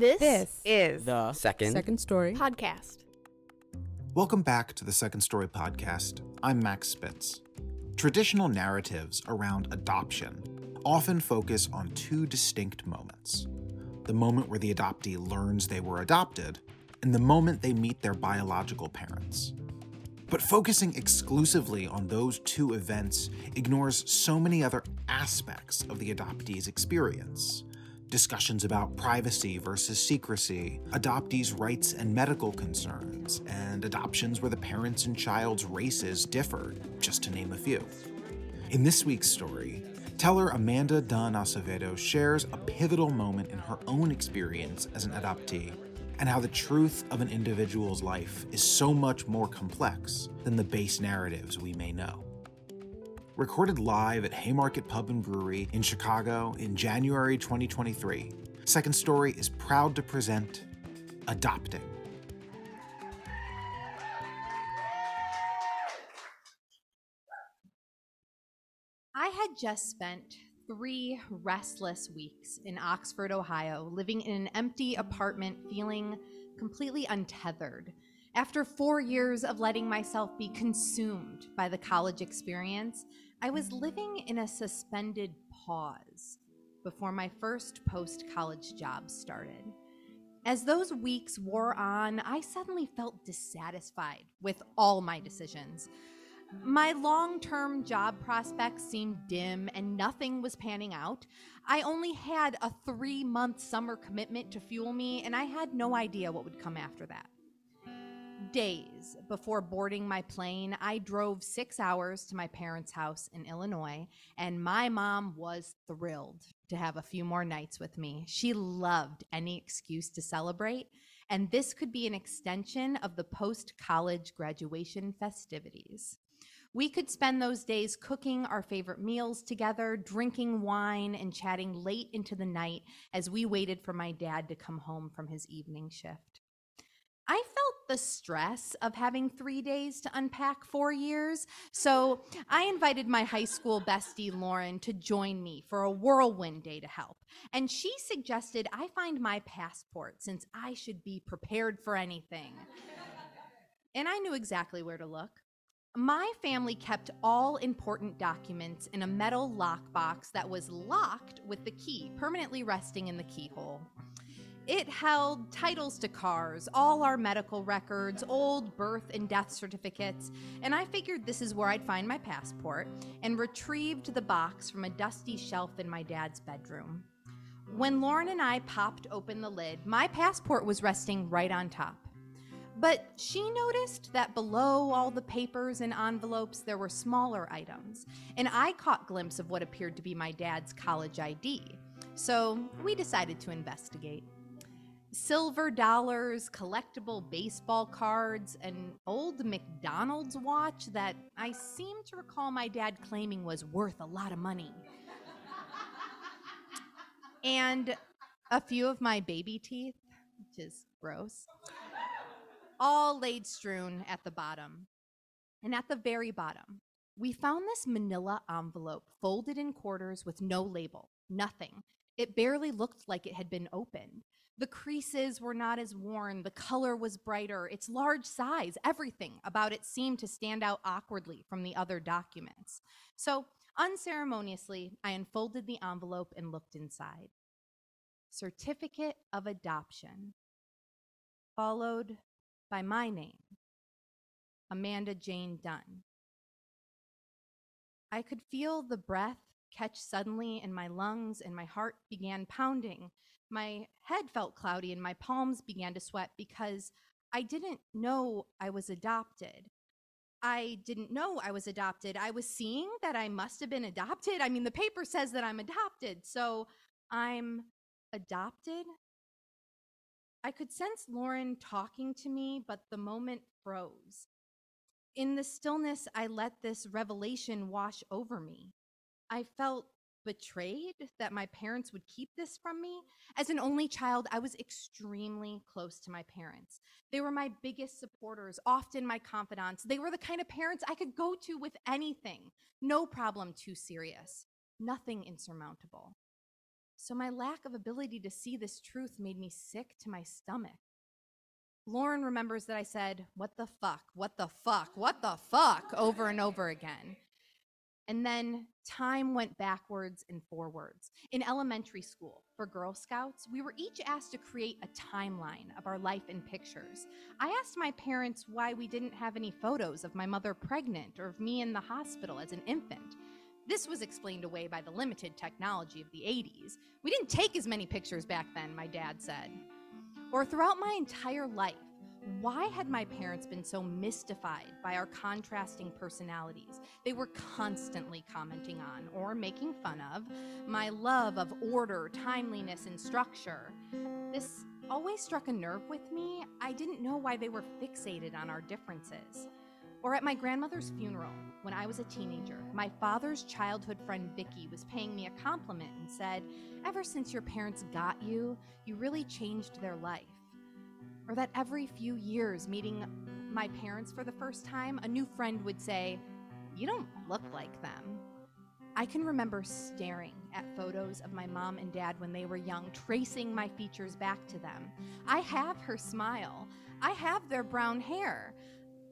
This, This is The Second. second story. podcast. Welcome back to the Second Story Podcast. I'm Max Spitz. Traditional narratives around adoption often focus on two distinct moments the moment where the adoptee learns they were adopted, and the moment they meet their biological parents. But focusing exclusively on those two events ignores so many other aspects of the adoptee's experience. Discussions about privacy versus secrecy, adoptees' rights and medical concerns, and adoptions where the parents' and child's races differ, just to name a few. In this week's story, teller Amanda Dunne Acevedo shares a pivotal moment in her own experience as an adoptee and how the truth of an individual's life is so much more complex than the base narratives we may know. Recorded live at Haymarket Pub and Brewery in Chicago in January 2023, Second Story is proud to present Adopting. I had just spent three restless weeks in Oxford, Ohio, living in an empty apartment, feeling completely untethered. After four years of letting myself be consumed by the college experience, I was living in a suspended pause before my first post college job started. As those weeks wore on, I suddenly felt dissatisfied with all my decisions. My long term job prospects seemed dim and nothing was panning out. I only had a three month summer commitment to fuel me, and I had no idea what would come after that. Days before boarding my plane, I drove six hours to my parents' house in Illinois, and my mom was thrilled to have a few more nights with me. She loved any excuse to celebrate, and this could be an extension of the post college graduation festivities. We could spend those days cooking our favorite meals together, drinking wine, and chatting late into the night as we waited for my dad to come home from his evening shift. The stress of having three days to unpack four years, so I invited my high school bestie Lauren to join me for a whirlwind day to help. And she suggested I find my passport since I should be prepared for anything. and I knew exactly where to look. My family kept all important documents in a metal lockbox that was locked with the key permanently resting in the keyhole. It held titles to cars, all our medical records, old birth and death certificates, and I figured this is where I'd find my passport and retrieved the box from a dusty shelf in my dad's bedroom. When Lauren and I popped open the lid, my passport was resting right on top. But she noticed that below all the papers and envelopes, there were smaller items, and I caught glimpse of what appeared to be my dad's college ID. So we decided to investigate. Silver dollars, collectible baseball cards, an old McDonald's watch that I seem to recall my dad claiming was worth a lot of money. and a few of my baby teeth, which is gross all laid strewn at the bottom. And at the very bottom, we found this manila envelope folded in quarters with no label, nothing. It barely looked like it had been opened. The creases were not as worn, the color was brighter, its large size, everything about it seemed to stand out awkwardly from the other documents. So, unceremoniously, I unfolded the envelope and looked inside. Certificate of Adoption, followed by my name, Amanda Jane Dunne. I could feel the breath catch suddenly in my lungs, and my heart began pounding. My head felt cloudy, and my palms began to sweat because I didn't know I was adopted. I didn't know I was adopted. I was seeing that I must have been adopted. I mean, the paper says that I'm adopted, so I'm adopted. I could sense Lauren talking to me, but the moment froze. In the stillness, I let this revelation wash over me. I felt betrayed that my parents would keep this from me. As an only child, I was extremely close to my parents. They were my biggest supporters, often my confidants. They were the kind of parents I could go to with anything. No problem too serious, nothing insurmountable. So my lack of ability to see this truth made me sick to my stomach. Lauren remembers that I said, What the fuck? What the fuck? What the fuck? over and over again. And then time went backwards and forwards. In elementary school, for Girl Scouts, we were each asked to create a timeline of our life in pictures. I asked my parents why we didn't have any photos of my mother pregnant or of me in the hospital as an infant. This was explained away by the limited technology of the 80s. We didn't take as many pictures back then, my dad said. Or throughout my entire life, why had my parents been so mystified by our contrasting personalities? They were constantly commenting on or making fun of my love of order, timeliness, and structure. This always struck a nerve with me. I didn't know why they were fixated on our differences. Or at my grandmother's funeral, when I was a teenager, my father's childhood friend Vicky was paying me a compliment and said, Ever since your parents got you, you really changed their life. Or that every few years, meeting my parents for the first time, a new friend would say, You don't look like them. I can remember staring at photos of my mom and dad when they were young, tracing my features back to them. I have her smile. I have their brown hair.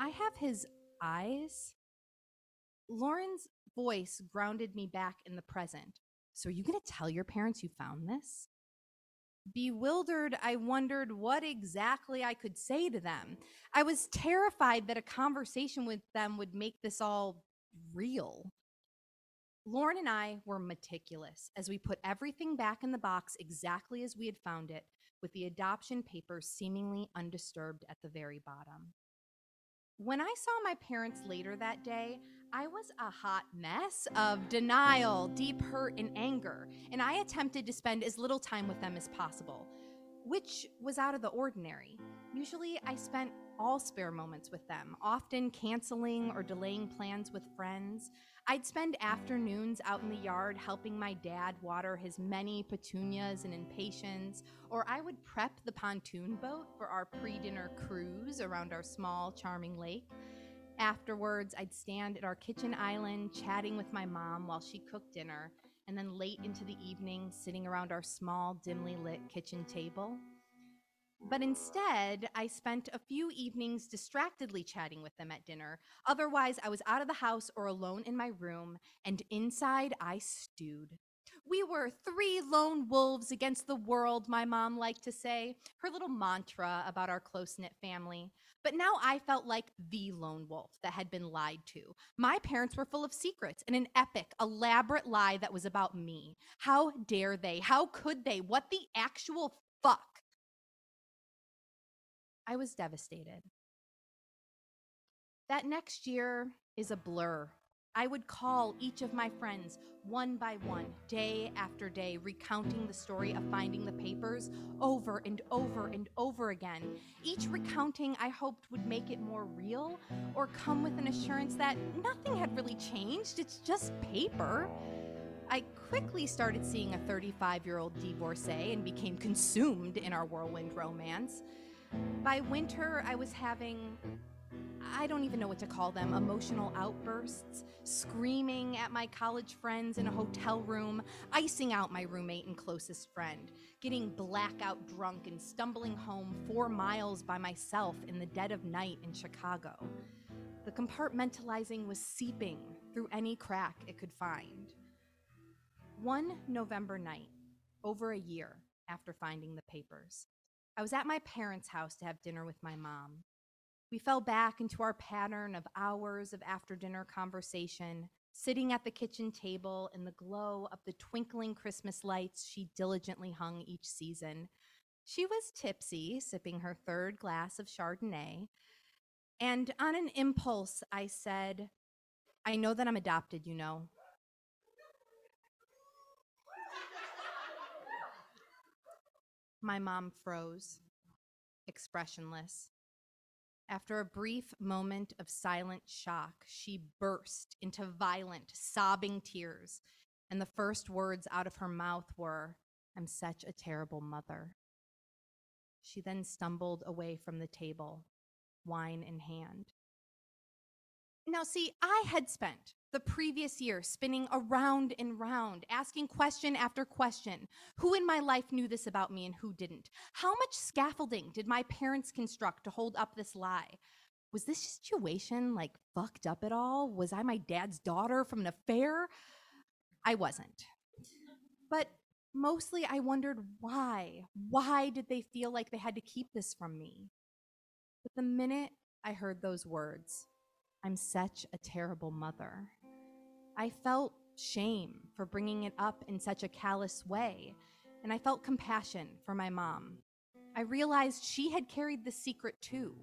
I have his eyes. Lauren's voice grounded me back in the present. So, are you going to tell your parents you found this? Bewildered, I wondered what exactly I could say to them. I was terrified that a conversation with them would make this all real. Lauren and I were meticulous as we put everything back in the box exactly as we had found it, with the adoption papers seemingly undisturbed at the very bottom. When I saw my parents later that day, I was a hot mess of denial, deep hurt, and anger, and I attempted to spend as little time with them as possible, which was out of the ordinary. Usually, I spent all spare moments with them, often canceling or delaying plans with friends. I'd spend afternoons out in the yard helping my dad water his many petunias and impatiens, or I would prep the pontoon boat for our pre dinner cruise around our small, charming lake. Afterwards, I'd stand at our kitchen island chatting with my mom while she cooked dinner, and then late into the evening, sitting around our small, dimly lit kitchen table. But instead, I spent a few evenings distractedly chatting with them at dinner. Otherwise, I was out of the house or alone in my room, and inside I stewed. We were three lone wolves against the world, my mom liked to say, her little mantra about our close knit family. But now I felt like the lone wolf that had been lied to. My parents were full of secrets and an epic, elaborate lie that was about me. How dare they? How could they? What the actual fuck? I was devastated. That next year is a blur. I would call each of my friends one by one, day after day, recounting the story of finding the papers over and over and over again. Each recounting I hoped would make it more real or come with an assurance that nothing had really changed, it's just paper. I quickly started seeing a 35 year old divorcee and became consumed in our whirlwind romance. By winter, I was having, I don't even know what to call them, emotional outbursts, screaming at my college friends in a hotel room, icing out my roommate and closest friend, getting blackout drunk and stumbling home four miles by myself in the dead of night in Chicago. The compartmentalizing was seeping through any crack it could find. One November night, over a year after finding the papers, I was at my parents' house to have dinner with my mom. We fell back into our pattern of hours of after dinner conversation, sitting at the kitchen table in the glow of the twinkling Christmas lights she diligently hung each season. She was tipsy, sipping her third glass of Chardonnay. And on an impulse, I said, I know that I'm adopted, you know. My mom froze, expressionless. After a brief moment of silent shock, she burst into violent, sobbing tears, and the first words out of her mouth were, I'm such a terrible mother. She then stumbled away from the table, wine in hand. Now, see, I had spent the previous year, spinning around and round, asking question after question. Who in my life knew this about me and who didn't? How much scaffolding did my parents construct to hold up this lie? Was this situation like fucked up at all? Was I my dad's daughter from an affair? I wasn't. But mostly I wondered why. Why did they feel like they had to keep this from me? But the minute I heard those words, I'm such a terrible mother. I felt shame for bringing it up in such a callous way, and I felt compassion for my mom. I realized she had carried the secret too.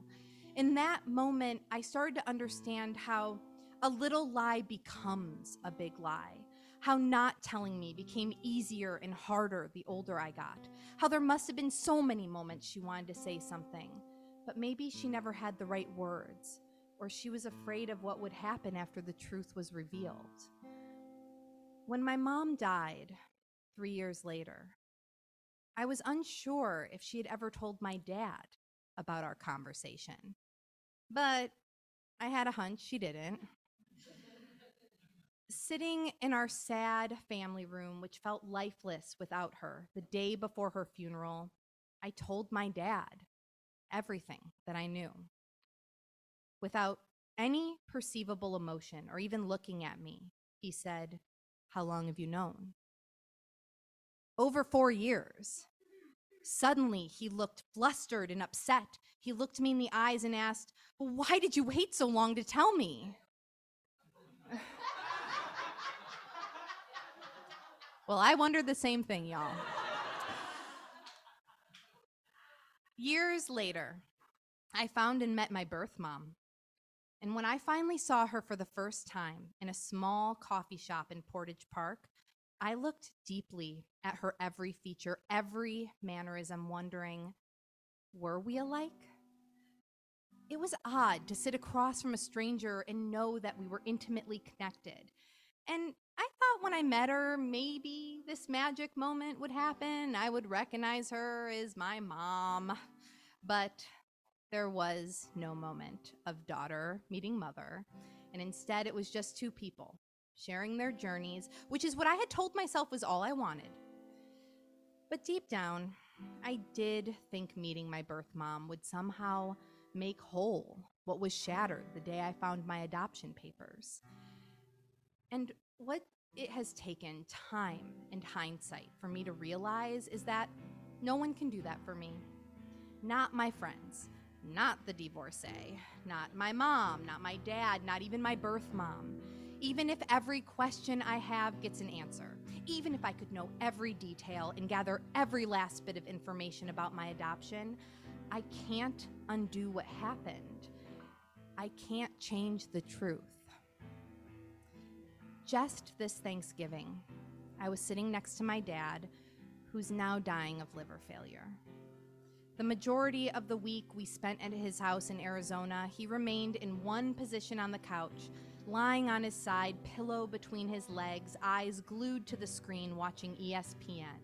In that moment, I started to understand how a little lie becomes a big lie. How not telling me became easier and harder the older I got. How there must have been so many moments she wanted to say something, but maybe she never had the right words or she was afraid of what would happen after the truth was revealed. When my mom died three years later, I was unsure if she had ever told my dad about our conversation, but I had a hunch she didn't. Sitting in our sad family room, which felt lifeless without her, the day before her funeral, I told my dad everything that I knew without any perceivable emotion or even looking at me. He said, How long have you known? Over four years. Suddenly, he looked flustered and upset. He looked me in the eyes and asked, well, Why did you wait so long to tell me? well, I wondered the same thing, y'all. Years later, I found and met my birth mom. And when I finally saw her for the first time in a small coffee shop in Portage Park, I looked deeply at her every feature, every mannerism, wondering, were we alike? It was odd to sit across from a stranger and know that we were intimately connected. And I thought when I met her, maybe this magic moment would happen. I would recognize her as my mom. But there was no moment of daughter meeting mother, and instead it was just two people sharing their journeys, which is what I had told myself was all I wanted. But deep down, I did think meeting my birth mom would somehow make whole what was shattered the day I found my adoption papers. And what it has taken time and hindsight for me to realize is that no one can do that for me. Not my friends, not the divorcee, not my mom, not my dad, not even my birth mom. Even if every question I have gets an answer, even if I could know every detail and gather every last bit of information about my adoption, I can't undo what happened. I can't change the truth. Just this Thanksgiving, I was sitting next to my dad, who's now dying of liver failure. The majority of the week we spent at his house in Arizona, he remained in one position on the couch, lying on his side, pillow between his legs, eyes glued to the screen, watching ESPN.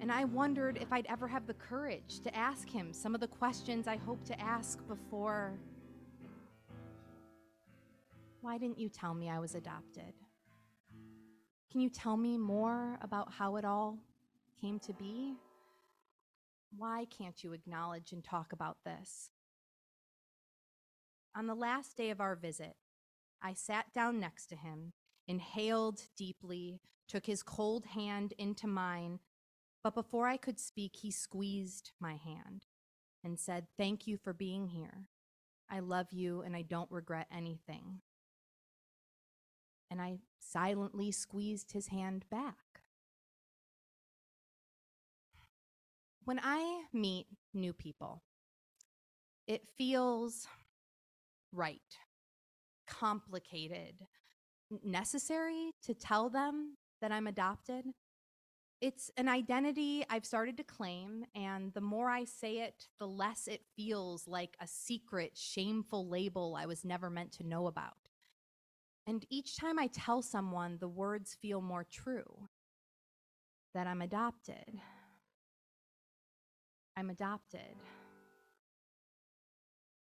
And I wondered if I'd ever have the courage to ask him some of the questions I hoped to ask before. Why didn't you tell me I was adopted? Can you tell me more about how it all came to be? Why can't you acknowledge and talk about this? On the last day of our visit, I sat down next to him, inhaled deeply, took his cold hand into mine, but before I could speak, he squeezed my hand and said, Thank you for being here. I love you and I don't regret anything. And I silently squeezed his hand back. When I meet new people, it feels right, complicated, necessary to tell them that I'm adopted. It's an identity I've started to claim, and the more I say it, the less it feels like a secret, shameful label I was never meant to know about. And each time I tell someone, the words feel more true that I'm adopted. I'm adopted.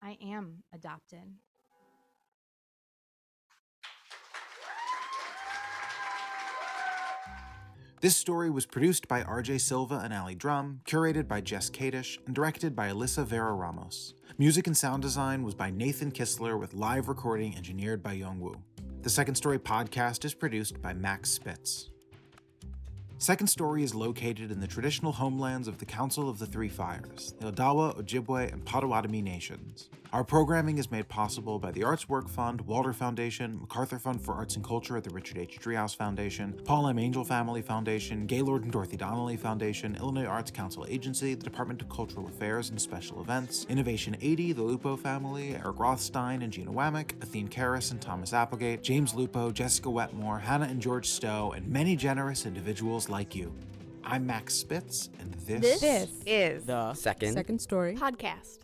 I am adopted. This story was produced by RJ Silva and Ali Drum, curated by Jess Kadish, and directed by Alyssa Vera Ramos. Music and sound design was by Nathan Kistler with live recording engineered by Yong Woo. The Second Story podcast is produced by Max Spitz. Second Story is located in the traditional homelands of the Council of the Three Fires, the Odawa, Ojibwe, and Potawatomi nations. Our programming is made possible by the Arts Work Fund, Walder Foundation, MacArthur Fund for Arts and Culture at the Richard H. Driehaus Foundation, Paul M. Angell Family Foundation, Gaylord and Dorothy Donnelly Foundation, Illinois Arts Council Agency, the Department of Cultural Affairs and Special Events, Innovation 80, the Lupo Family, Eric Rothstein and Gina Wamick, Athene Karras and Thomas Applegate, James Lupo, Jessica Wetmore, Hannah and George Stowe, and many generous individuals like you. I'm Max Spitz, and this, This, This is the Second. second story podcast.